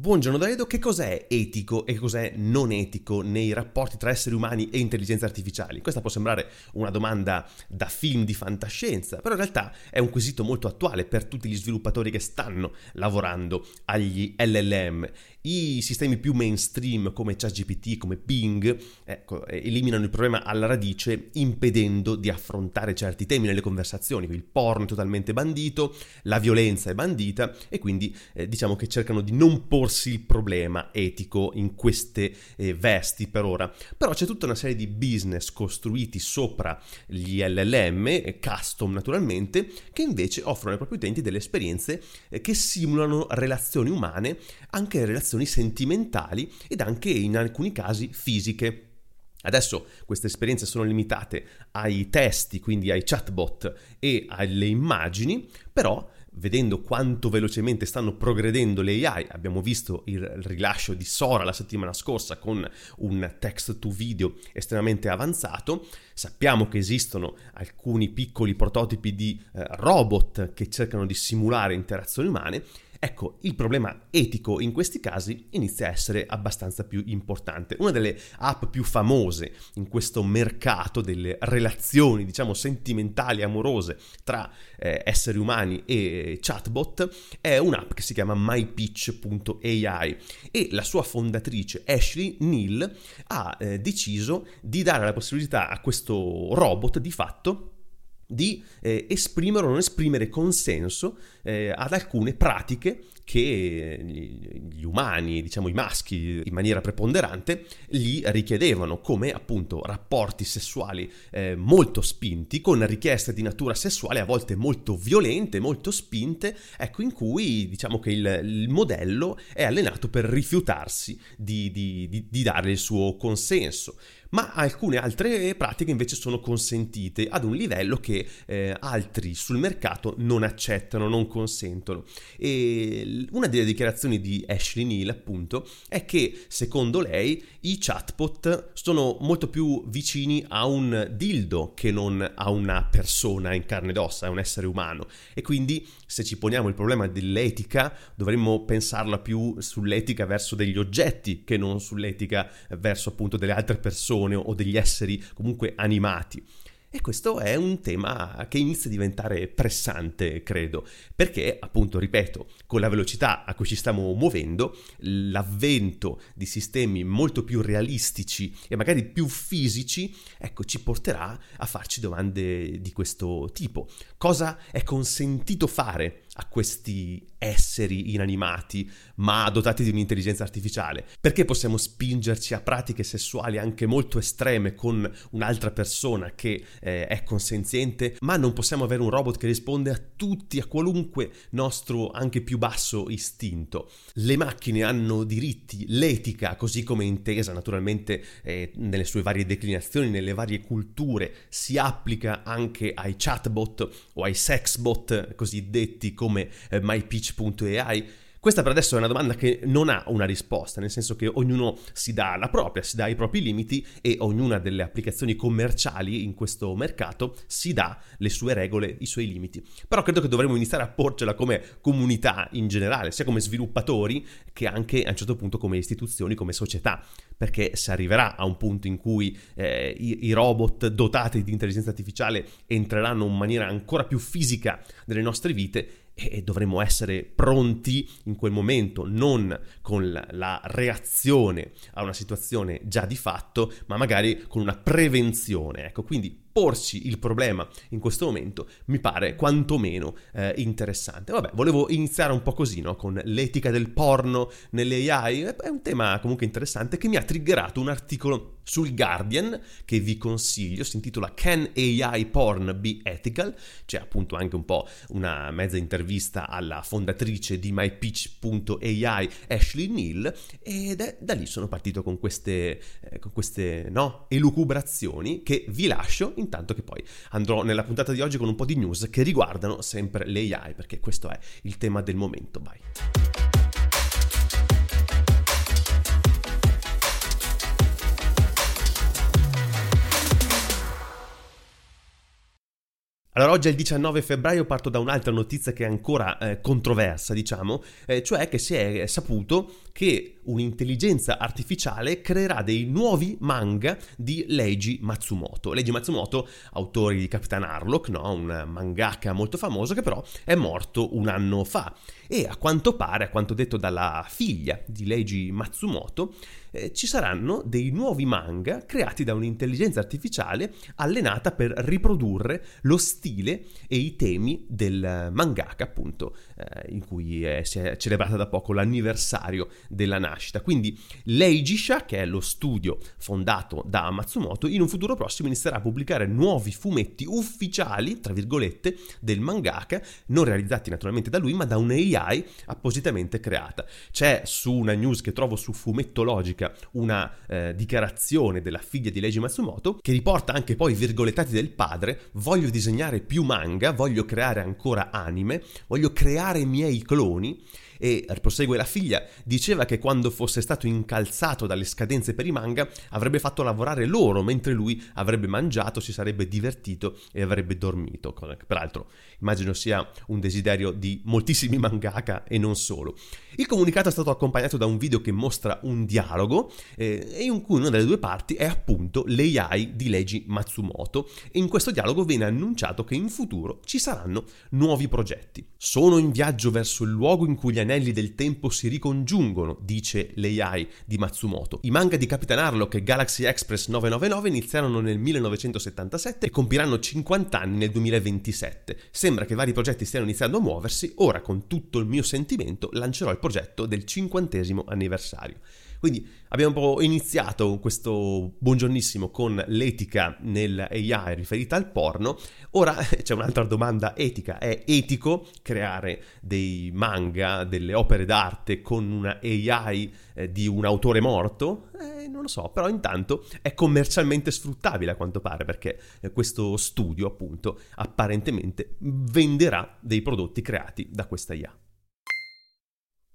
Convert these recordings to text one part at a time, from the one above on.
Buongiorno da Edo, che cos'è etico e che cos'è non etico nei rapporti tra esseri umani e intelligenze artificiali? Questa può sembrare una domanda da film di fantascienza, però in realtà è un quesito molto attuale per tutti gli sviluppatori che stanno lavorando agli LLM. I sistemi più mainstream come ChatGPT, come Bing, ecco, eliminano il problema alla radice impedendo di affrontare certi temi nelle conversazioni. Il porno è totalmente bandito, la violenza è bandita e quindi eh, diciamo che cercano di non porsi il problema etico in queste eh, vesti per ora. Però c'è tutta una serie di business costruiti sopra gli LLM, eh, custom naturalmente, che invece offrono ai propri utenti delle esperienze eh, che simulano relazioni umane, anche relazioni sentimentali ed anche in alcuni casi fisiche. Adesso queste esperienze sono limitate ai testi, quindi ai chatbot e alle immagini, però vedendo quanto velocemente stanno progredendo le AI, abbiamo visto il rilascio di Sora la settimana scorsa con un text to video estremamente avanzato, sappiamo che esistono alcuni piccoli prototipi di eh, robot che cercano di simulare interazioni umane Ecco, il problema etico in questi casi inizia a essere abbastanza più importante. Una delle app più famose in questo mercato delle relazioni, diciamo, sentimentali, amorose tra eh, esseri umani e chatbot è un'app che si chiama mypitch.ai e la sua fondatrice Ashley Neal ha eh, deciso di dare la possibilità a questo robot di fatto di eh, esprimere o non esprimere consenso eh, ad alcune pratiche che gli umani, diciamo i maschi, in maniera preponderante, gli richiedevano, come appunto rapporti sessuali eh, molto spinti, con richieste di natura sessuale a volte molto violente, molto spinte, ecco in cui diciamo che il, il modello è allenato per rifiutarsi di, di, di, di dare il suo consenso ma alcune altre pratiche invece sono consentite ad un livello che eh, altri sul mercato non accettano, non consentono. E una delle dichiarazioni di Ashley Neal, appunto, è che secondo lei i chatbot sono molto più vicini a un dildo che non a una persona in carne ed ossa, a un essere umano. E quindi se ci poniamo il problema dell'etica, dovremmo pensarla più sull'etica verso degli oggetti che non sull'etica verso appunto delle altre persone persone o degli esseri comunque animati. E questo è un tema che inizia a diventare pressante, credo, perché appunto, ripeto, con la velocità a cui ci stiamo muovendo, l'avvento di sistemi molto più realistici e magari più fisici, ecco, ci porterà a farci domande di questo tipo. Cosa è consentito fare a questi esseri inanimati ma dotati di un'intelligenza artificiale? Perché possiamo spingerci a pratiche sessuali anche molto estreme con un'altra persona che eh, è consenziente, ma non possiamo avere un robot che risponde a tutti, a qualunque nostro anche più basso istinto? Le macchine hanno diritti, l'etica, così come intesa naturalmente eh, nelle sue varie declinazioni, nelle varie culture, si applica anche ai chatbot o ai sexbot cosiddetti come eh, mypeach.ai questa per adesso è una domanda che non ha una risposta, nel senso che ognuno si dà la propria, si dà i propri limiti e ognuna delle applicazioni commerciali in questo mercato si dà le sue regole, i suoi limiti. Però credo che dovremmo iniziare a porcela come comunità in generale, sia come sviluppatori che anche a un certo punto come istituzioni, come società, perché si arriverà a un punto in cui eh, i, i robot dotati di intelligenza artificiale entreranno in maniera ancora più fisica nelle nostre vite e dovremmo essere pronti in quel momento, non con la reazione a una situazione già di fatto, ma magari con una prevenzione. Ecco, quindi porci il problema in questo momento mi pare quantomeno eh, interessante. Vabbè, volevo iniziare un po' così, no? con l'etica del porno nelle AI, è un tema comunque interessante che mi ha triggerato un articolo sul Guardian che vi consiglio, si intitola Can AI Porn Be Ethical? C'è appunto anche un po' una mezza intervista alla fondatrice di mypitch.ai Ashley Neal ed è da lì sono partito con queste, eh, con queste no, elucubrazioni che vi lascio in intanto che poi andrò nella puntata di oggi con un po' di news che riguardano sempre le AI, perché questo è il tema del momento. Vai. Allora oggi è il 19 febbraio, parto da un'altra notizia che è ancora eh, controversa, diciamo, eh, cioè che si è saputo che un'intelligenza artificiale creerà dei nuovi manga di Leiji Matsumoto. Leiji Matsumoto, autore di Capitan Harlock, no? un mangaka molto famoso che però è morto un anno fa e a quanto pare, a quanto detto dalla figlia di Leiji Matsumoto, eh, ci saranno dei nuovi manga creati da un'intelligenza artificiale allenata per riprodurre lo stile e i temi del mangaka, appunto, eh, in cui è, si è celebrata da poco l'anniversario della nascita. Quindi l'Eijisha, che è lo studio fondato da Matsumoto, in un futuro prossimo inizierà a pubblicare nuovi fumetti ufficiali, tra virgolette, del mangaka, non realizzati naturalmente da lui, ma da un'AI appositamente creata. C'è su una news che trovo su Fumettologica una eh, dichiarazione della figlia di Leiji Matsumoto che riporta anche poi virgolettati del padre, voglio disegnare più manga, voglio creare ancora anime, voglio creare i miei cloni e prosegue la figlia, diceva che quando fosse stato incalzato dalle scadenze per i manga avrebbe fatto lavorare loro mentre lui avrebbe mangiato, si sarebbe divertito e avrebbe dormito. Peraltro immagino sia un desiderio di moltissimi mangaka e non solo. Il comunicato è stato accompagnato da un video che mostra un dialogo eh, in cui una delle due parti è appunto l'AI di Leiji Matsumoto e in questo dialogo viene annunciato che in futuro ci saranno nuovi progetti. Sono in viaggio verso il luogo in cui gli anelli del tempo si ricongiungono, dice l'AI di Matsumoto. I manga di Capitan Harlock e Galaxy Express 999 iniziarono nel 1977 e compiranno 50 anni nel 2027. Sembra che vari progetti stiano iniziando a muoversi, ora con tutto il mio sentimento lancerò il progetto del cinquantesimo anniversario. Quindi abbiamo iniziato questo buongiornissimo con l'etica nell'AI riferita al porno, ora c'è un'altra domanda etica, è etico creare dei manga, delle opere d'arte con una AI eh, di un autore morto? Eh, non lo so, però intanto è commercialmente sfruttabile a quanto pare perché eh, questo studio appunto apparentemente venderà dei prodotti creati da questa IA.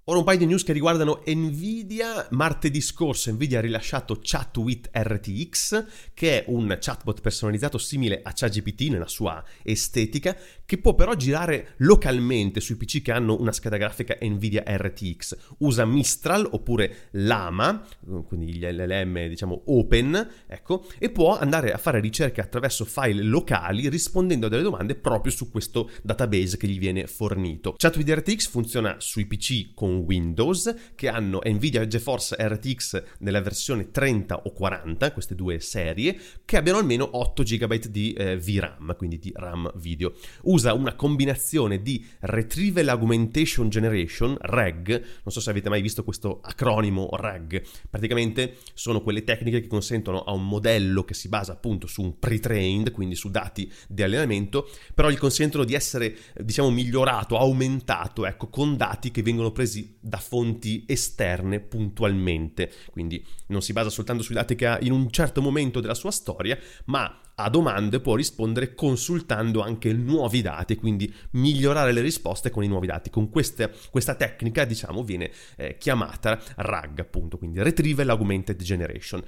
Ora un paio di news che riguardano Nvidia. Martedì scorso Nvidia ha rilasciato Chat with RTX, che è un chatbot personalizzato simile a ChatGPT nella sua estetica, che può però girare localmente sui PC che hanno una scheda grafica Nvidia RTX. Usa Mistral oppure Lama, quindi gli LLM diciamo open, ecco, e può andare a fare ricerche attraverso file locali rispondendo a delle domande proprio su questo database che gli viene fornito. Chat with RTX funziona sui PC con Windows che hanno Nvidia GeForce RTX nella versione 30 o 40, queste due serie, che abbiano almeno 8 GB di eh, VRAM, quindi di RAM video. Usa una combinazione di Retrieval Augmentation Generation, REG, non so se avete mai visto questo acronimo REG, praticamente sono quelle tecniche che consentono a un modello che si basa appunto su un pre-trained, quindi su dati di allenamento, però gli consentono di essere diciamo migliorato, aumentato, ecco, con dati che vengono presi da fonti esterne puntualmente, quindi non si basa soltanto sui dati che ha in un certo momento della sua storia, ma a domande può rispondere consultando anche nuovi dati, quindi migliorare le risposte con i nuovi dati. Con queste, questa tecnica, diciamo, viene eh, chiamata RAG, appunto, quindi Retrieval Augmented Generation.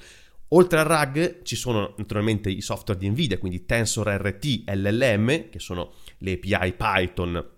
Oltre al RAG ci sono naturalmente i software di NVIDIA, quindi TensorRT, LLM, che sono le API Python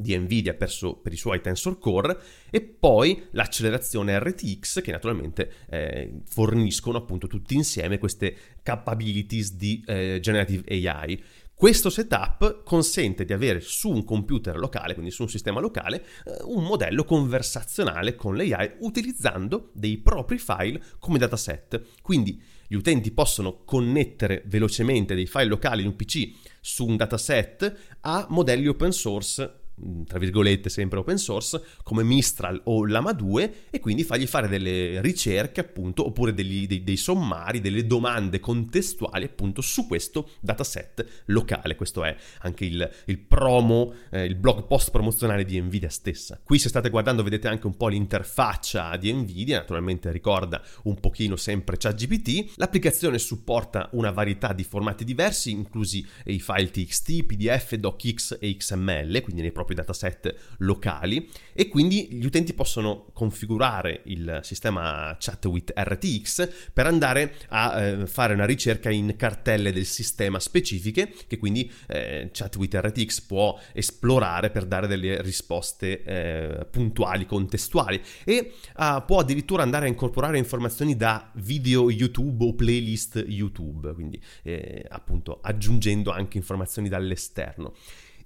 di Nvidia per, su, per, i suoi Tensor Core e poi l'accelerazione RTX che naturalmente eh, forniscono appunto tutti insieme queste capabilities di eh, generative AI. Questo setup consente di avere su un computer locale, quindi su un sistema locale, eh, un modello conversazionale con l'AI utilizzando dei propri file come dataset. Quindi gli utenti possono connettere velocemente dei file locali in un PC su un dataset a modelli open source tra virgolette sempre open source come Mistral o Lama 2 e quindi fargli fare delle ricerche appunto oppure degli, dei, dei, sommari, delle domande contestuali appunto su questo dataset locale. Questo è anche il, il promo, eh, il blog post promozionale di Nvidia stessa. Qui se state guardando vedete anche un po' l'interfaccia di Nvidia, naturalmente ricorda un pochino sempre ChatGPT. L'applicazione supporta una varietà di formati diversi, inclusi i file TXT, PDF, DocX e XML, quindi nei propri propri dataset locali e quindi gli utenti possono configurare il sistema chat with RTX per andare a eh, fare una ricerca in cartelle del sistema specifiche che quindi eh, chat with RTX può esplorare per dare delle risposte eh, puntuali, contestuali e uh, può addirittura andare a incorporare informazioni da video YouTube o playlist YouTube, quindi eh, appunto aggiungendo anche informazioni dall'esterno.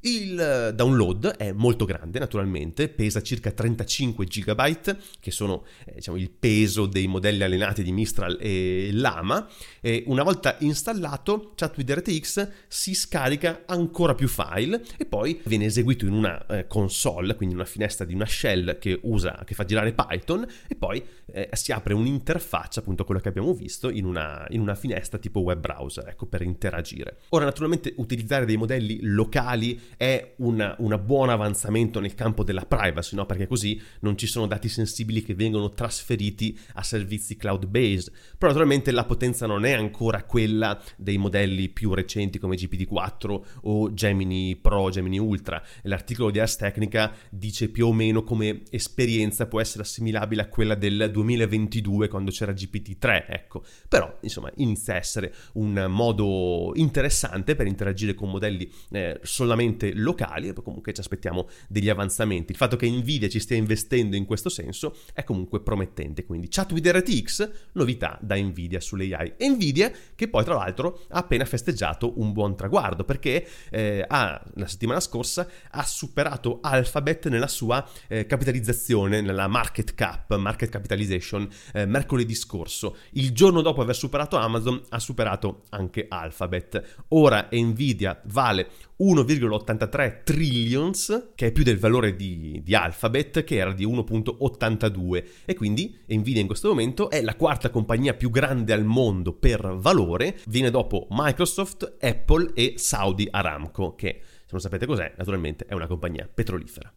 Il download è molto grande, naturalmente, pesa circa 35 GB, che sono eh, diciamo, il peso dei modelli allenati di Mistral e Lama. E una volta installato, Chat with RTX si scarica ancora più file e poi viene eseguito in una eh, console, quindi una finestra di una shell che, usa, che fa girare Python, e poi eh, si apre un'interfaccia, appunto quello che abbiamo visto, in una, in una finestra tipo web browser, ecco, per interagire. Ora, naturalmente, utilizzare dei modelli locali è un buon avanzamento nel campo della privacy, no? perché così non ci sono dati sensibili che vengono trasferiti a servizi cloud-based. Però naturalmente la potenza non è ancora quella dei modelli più recenti come GPT-4 o Gemini Pro, Gemini Ultra. L'articolo di Ars Technica dice più o meno come esperienza può essere assimilabile a quella del 2022 quando c'era GPT-3, ecco. Però, insomma, inizia a essere un modo interessante per interagire con modelli eh, solamente scelte locali e comunque ci aspettiamo degli avanzamenti. Il fatto che Nvidia ci stia investendo in questo senso è comunque promettente, quindi chat with RTX, novità da Nvidia sulle AI. Nvidia che poi tra l'altro ha appena festeggiato un buon traguardo perché eh, ha, la settimana scorsa ha superato Alphabet nella sua eh, capitalizzazione, nella market cap, market capitalization, eh, mercoledì scorso. Il giorno dopo aver superato Amazon ha superato anche Alphabet. Ora Nvidia vale 1,83 trillions, che è più del valore di, di, Alphabet, che era di 1,82. E quindi Nvidia in questo momento è la quarta compagnia più grande al mondo per valore, viene dopo Microsoft, Apple e Saudi Aramco, che se non sapete cos'è, naturalmente è una compagnia petrolifera.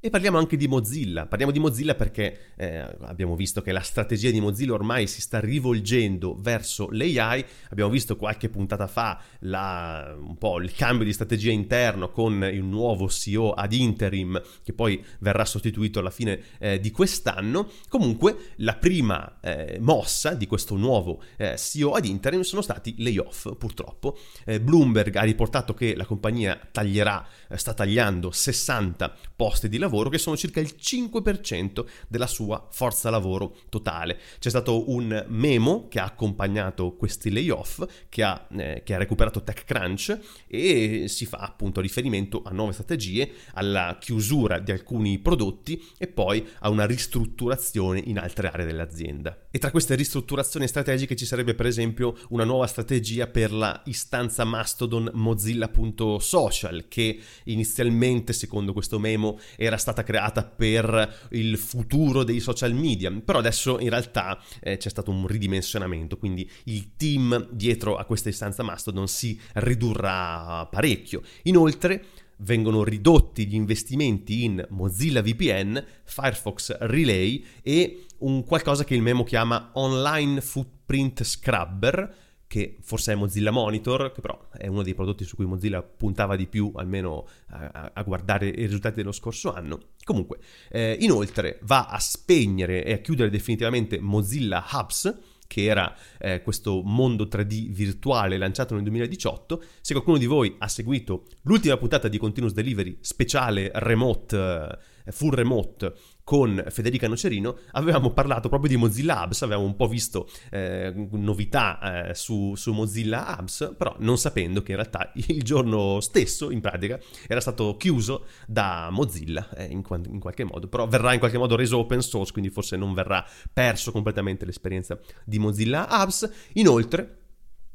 E parliamo anche di Mozilla. Parliamo di Mozilla perché eh, abbiamo visto che la strategia di Mozilla ormai si sta rivolgendo verso l'AI. Abbiamo visto qualche puntata fa la, un po' il cambio di strategia interno con il nuovo CEO ad interim che poi verrà sostituito alla fine eh, di quest'anno. Comunque la prima eh, mossa di questo nuovo eh, CEO ad interim sono stati layoff purtroppo. Eh, Bloomberg ha riportato che la compagnia taglierà, eh, sta tagliando 60 posti di lavoro lavoro che sono circa il 5% della sua forza lavoro totale. C'è stato un memo che ha accompagnato questi layoff che ha, eh, che ha recuperato TechCrunch e si fa appunto riferimento a nuove strategie, alla chiusura di alcuni prodotti e poi a una ristrutturazione in altre aree dell'azienda. E tra queste ristrutturazioni strategiche ci sarebbe per esempio una nuova strategia per la istanza Mastodon Mozilla.social che inizialmente secondo questo memo era stata creata per il futuro dei social media, però adesso in realtà eh, c'è stato un ridimensionamento, quindi il team dietro a questa istanza Mastodon si ridurrà parecchio. Inoltre vengono ridotti gli investimenti in Mozilla VPN, Firefox Relay e un qualcosa che il memo chiama Online Footprint Scrubber, che forse è Mozilla Monitor, che però è uno dei prodotti su cui Mozilla puntava di più, almeno a, a guardare i risultati dello scorso anno. Comunque, eh, inoltre va a spegnere e a chiudere definitivamente Mozilla Hubs, che era eh, questo mondo 3D virtuale lanciato nel 2018. Se qualcuno di voi ha seguito l'ultima puntata di Continuous Delivery speciale remote, eh, full remote con Federica Nocerino avevamo parlato proprio di Mozilla Hubs, avevamo un po' visto eh, novità eh, su, su, Mozilla Hubs, però non sapendo che in realtà il giorno stesso, in pratica, era stato chiuso da Mozilla eh, in, in, qualche modo, però verrà in qualche modo reso open source, quindi forse non verrà perso completamente l'esperienza di Mozilla Hubs. Inoltre,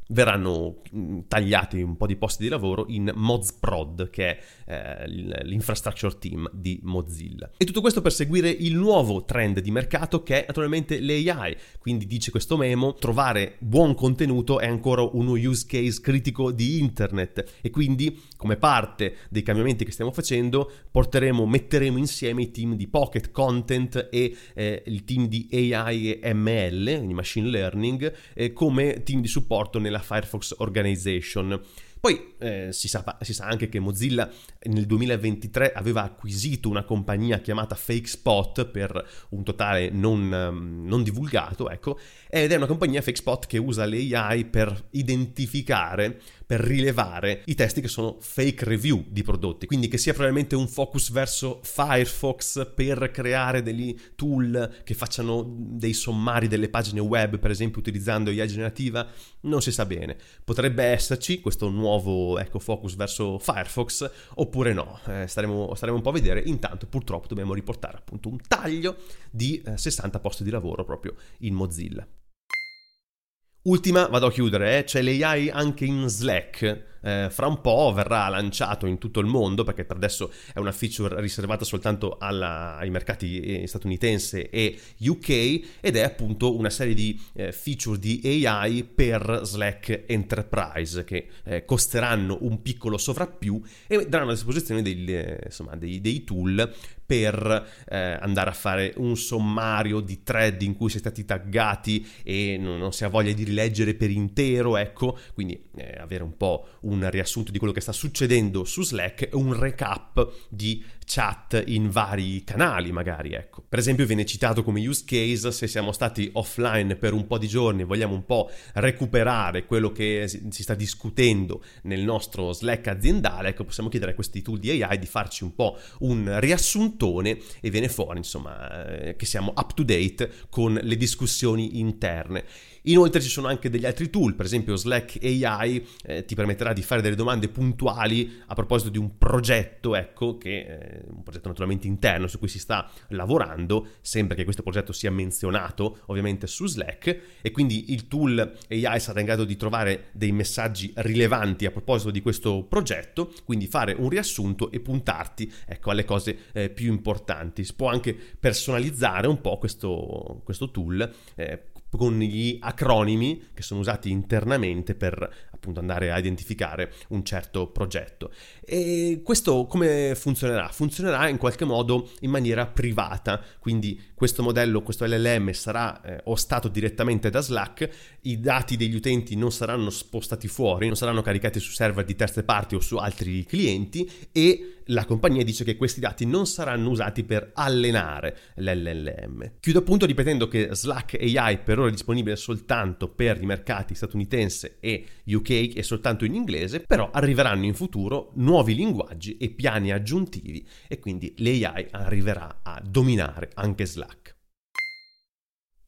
verranno mm, tagliati un po' di posti di lavoro in MozProd, che è eh, l'infrastructure team di Mozilla. E tutto questo per seguire il nuovo trend di mercato che è naturalmente l'AI. Quindi dice questo memo, trovare buon contenuto è ancora uno use case critico di internet e quindi come parte dei cambiamenti che stiamo facendo porteremo, metteremo insieme i team di Pocket Content e eh, il team di AI e ML, quindi machine learning, eh, come team di supporto nella Firefox Organization. Poi eh, si, sa, si, sa, anche che Mozilla nel 2023 aveva acquisito una compagnia chiamata FakeSpot per un totale non, um, non divulgato, ecco, ed è una compagnia FakeSpot che usa le AI per identificare per rilevare i testi che sono fake review di prodotti, quindi che sia probabilmente un focus verso Firefox per creare degli tool che facciano dei sommari delle pagine web, per esempio utilizzando IA generativa, non si sa bene. Potrebbe esserci questo nuovo ecco, focus verso Firefox oppure no, eh, staremo, staremo, un po' a vedere. Intanto purtroppo dobbiamo riportare appunto un taglio di eh, 60 posti di lavoro proprio in Mozilla. Ultima, vado a chiudere, eh? c'è l'AI anche in Slack eh, fra un po' verrà lanciato in tutto il mondo, perché per adesso è una feature riservata soltanto alla, ai mercati eh, statunitense e UK, ed è appunto una serie di eh, feature di AI per Slack Enterprise che eh, costeranno un piccolo sovrappiù e daranno a disposizione dei, eh, insomma, dei, dei tool per eh, andare a fare un sommario di thread in cui si è stati taggati e non, non, si ha voglia di rileggere per intero, ecco, quindi eh, avere un po' un riassunto di quello che sta succedendo su Slack un recap di chat in vari canali magari, ecco. Per esempio viene citato come use case se siamo stati offline per un po' di giorni e vogliamo un po' recuperare quello che si sta discutendo nel nostro Slack aziendale, ecco, possiamo chiedere a questi tool di AI di farci un po' un riassuntone e viene fuori, insomma, eh, che siamo up to date con le discussioni interne. Inoltre ci sono anche degli altri tool, per esempio Slack AI eh, ti permetterà di fare delle domande puntuali a proposito di un progetto, ecco, che eh, un progetto naturalmente interno su cui si sta lavorando, sempre che questo progetto sia menzionato ovviamente su Slack e quindi il tool AI sarà in grado di trovare dei messaggi rilevanti a proposito di questo progetto, quindi fare un riassunto e puntarti ecco, alle cose eh, più importanti. Si può anche personalizzare un po' questo, questo tool eh, con gli acronimi che sono usati internamente per appunto andare a identificare un certo progetto. E questo come funzionerà? Funzionerà in qualche modo in maniera privata, quindi questo modello, questo LLM sarà eh, ostato direttamente da Slack, i dati degli utenti non saranno spostati fuori, non saranno caricati su server di terze parti o su altri clienti e la compagnia dice che questi dati non saranno usati per allenare l'LLM. Chiudo appunto ripetendo che Slack AI per ora è disponibile soltanto per i mercati statunitense e UK e soltanto in inglese, però arriveranno in futuro nuovi linguaggi e piani aggiuntivi e quindi l'AI arriverà a dominare anche Slack.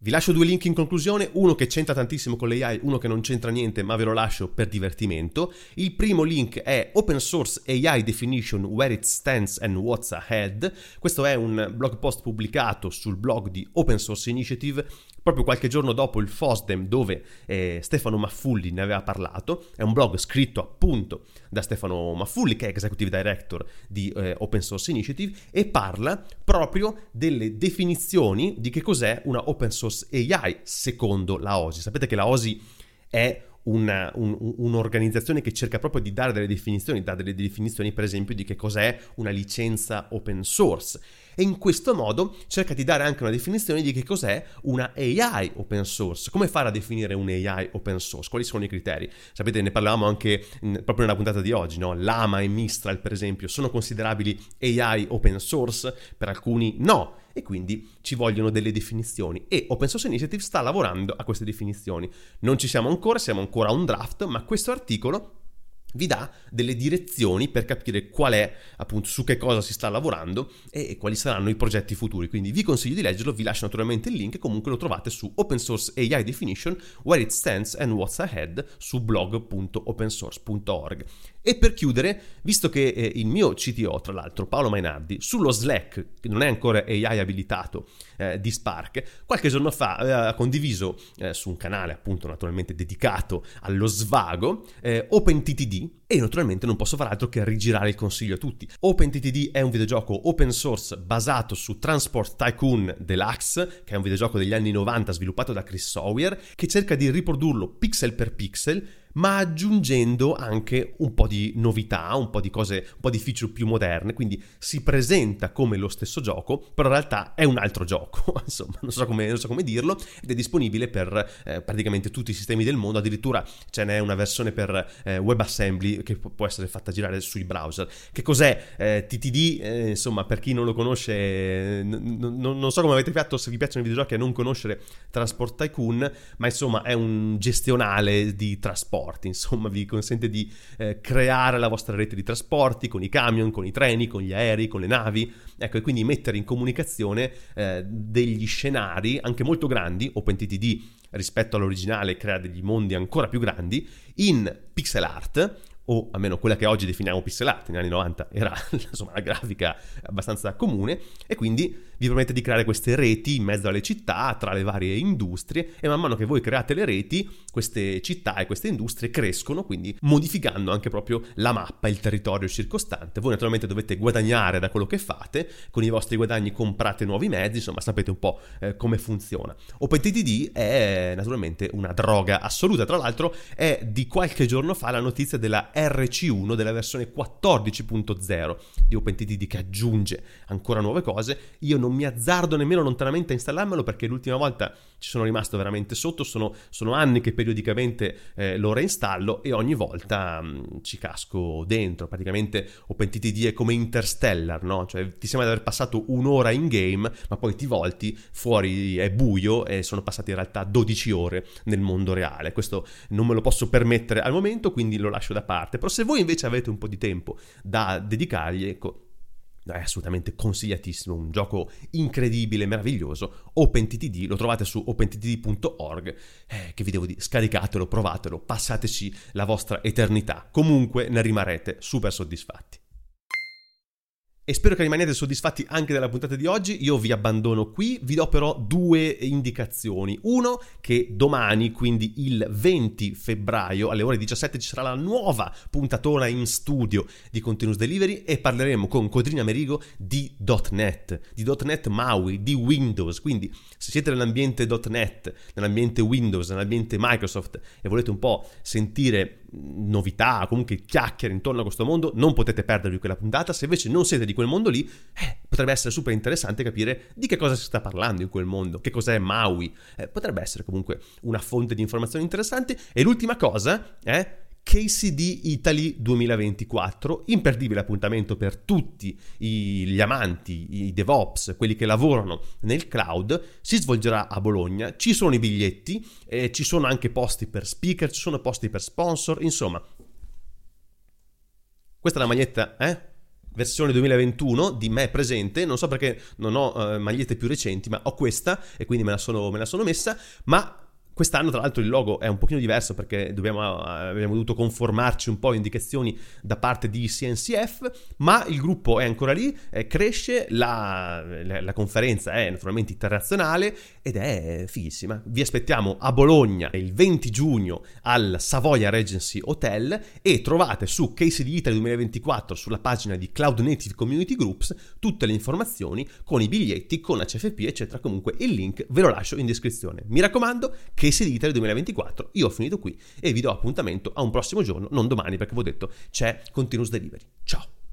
Vi lascio due link in conclusione, uno che c'entra tantissimo con l'AI, uno che non c'entra niente ma ve lo lascio per divertimento. Il primo link è Open Source AI Definition Where It Stands and What's Ahead. Questo è un blog post pubblicato sul blog di Open Source Initiative proprio qualche giorno dopo il FOSDEM dove eh, Stefano Maffulli ne aveva parlato. È un blog scritto appunto da Stefano Maffulli che è Executive Director di eh, Open Source Initiative e parla proprio delle definizioni di che cos'è una Open Source AI secondo la OSI. Sapete che la OSI è una, un, un'organizzazione che cerca proprio di dare delle definizioni, dà delle definizioni per esempio di che cos'è una licenza open source e in questo modo cerca di dare anche una definizione di che cos'è una AI open source. Come fare a definire un AI open source? Quali sono i criteri? Sapete, ne parlavamo anche proprio nella puntata di oggi, no? Lama e Mistral, per esempio, sono considerabili AI open source? Per alcuni no e quindi ci vogliono delle definizioni e Open Source Initiative sta lavorando a queste definizioni. Non ci siamo ancora, siamo ancora a un draft, ma questo articolo vi dà delle direzioni per capire qual è, appunto, su che cosa si sta lavorando e quali saranno i progetti futuri. Quindi vi consiglio di leggerlo, vi lascio naturalmente il link, comunque lo trovate su Open Source AI Definition, Where It Stands and What's Ahead su blog.opensource.org. E per chiudere, visto che eh, il mio CTO, tra l'altro, Paolo Mainardi, sullo Slack, che non è ancora AI abilitato eh, di Spark, qualche giorno fa ha condiviso eh, su un canale appunto naturalmente dedicato allo svago eh, OpenTTD e naturalmente non posso far altro che rigirare il consiglio a tutti. OpenTTD è un videogioco open source basato su Transport Tycoon Deluxe, che è un videogioco degli anni 90 sviluppato da Chris Sawyer, che cerca di riprodurlo pixel per pixel ma aggiungendo anche un po' di novità, un po' di cose, un po' di feature più moderne, quindi si presenta come lo stesso gioco, però in realtà è un altro gioco, insomma, non so come, non so come dirlo, ed è disponibile per eh, praticamente tutti i sistemi del mondo, addirittura ce n'è una versione per eh, WebAssembly che può essere fatta girare sui browser. Che cos'è eh, TTD? Eh, insomma, per chi non lo conosce, n- n- non so come avete fatto, se vi piacciono i videogiochi, a non conoscere Transport Tycoon, ma insomma è un gestionale di trasporti, insomma vi consente di eh, creare la vostra rete di trasporti con i camion, con i treni, con gli aerei, con le navi, ecco, e quindi mettere in comunicazione eh, degli scenari anche molto grandi, OpenTTD rispetto all'originale crea degli mondi ancora più grandi, in pixel art, o almeno quella che oggi definiamo pixel art, negli anni 90 era insomma una grafica abbastanza comune, e quindi vi permette di creare queste reti in mezzo alle città, tra le varie industrie, e man mano che voi create le reti, queste città e queste industrie crescono, quindi modificando anche proprio la mappa, il territorio circostante. Voi naturalmente dovete guadagnare da quello che fate, con i vostri guadagni comprate nuovi mezzi, insomma sapete un po' eh, come funziona. OpenTTD è naturalmente una droga assoluta, tra l'altro è di qualche giorno fa la notizia della RC1, della versione 14.0 di OpenTTD che aggiunge ancora nuove cose. Io non mi azzardo nemmeno lontanamente a installarmelo perché l'ultima volta ci sono rimasto veramente sotto, sono, sono anni che periodicamente eh, lo reinstallo e ogni volta mh, mm, ci casco dentro, praticamente OpenTTD è come Interstellar, no? Cioè ti sembra di aver passato un'ora in game ma poi ti volti, fuori è buio e sono passate in realtà 12 ore nel mondo reale, questo non me lo posso permettere al momento quindi lo lascio da parte, però se voi invece avete un po' di tempo da dedicargli, ecco è assolutamente consigliatissimo, un gioco incredibile, meraviglioso. OpenTTD, lo trovate su opentdd.org, eh, che vi devo dire, scaricatelo, provatelo, passateci la vostra eternità. Comunque ne rimarrete super soddisfatti. E spero che rimaniate soddisfatti anche della puntata di oggi. Io vi abbandono qui, vi do però due indicazioni. Uno, che domani, quindi il 20 febbraio alle ore 17, ci sarà la nuova puntatona in studio di Continuous Delivery e parleremo con Codrina Merigo di .NET, di .NET MAUI, di Windows. Quindi se siete nell'ambiente .NET, nell'ambiente Windows, nell'ambiente Microsoft e volete un po' sentire novità, comunque chiacchiere intorno a questo mondo, non potete perdervi quella puntata. Se invece non siete di quel mondo lì, eh, potrebbe essere super interessante capire di che cosa si sta parlando in quel mondo, che cos'è Maui. Eh, potrebbe essere comunque una fonte di informazioni interessante. E l'ultima cosa è eh, KCD Italy 2024, imperdibile appuntamento per tutti gli amanti, i DevOps, quelli che lavorano nel cloud, si svolgerà a Bologna, ci sono i biglietti, eh, ci sono anche posti per speaker, ci sono posti per sponsor, insomma. Questa è la maglietta, eh? versione 2021 di me presente, non so perché non ho uh, magliette più recenti, ma ho questa e quindi me la sono, me la sono messa, ma Quest'anno, tra l'altro, il logo è un pochino diverso perché dobbiamo, abbiamo dovuto conformarci un po' a indicazioni da parte di CNCF, ma il gruppo è ancora lì, eh, cresce, la, la, la, conferenza è naturalmente internazionale ed è fighissima. Vi aspettiamo a Bologna il 20 giugno al Savoia Regency Hotel e trovate su di Italy 2024 sulla pagina di Cloud Native Community Groups tutte le informazioni con i biglietti, con la CFP, eccetera. Comunque il link ve lo lascio in descrizione. Mi raccomando, che Case di Italy 2024. Io ho finito qui e vi do appuntamento a un prossimo giorno, non domani perché vi ho detto c'è Continuous Delivery. Ciao!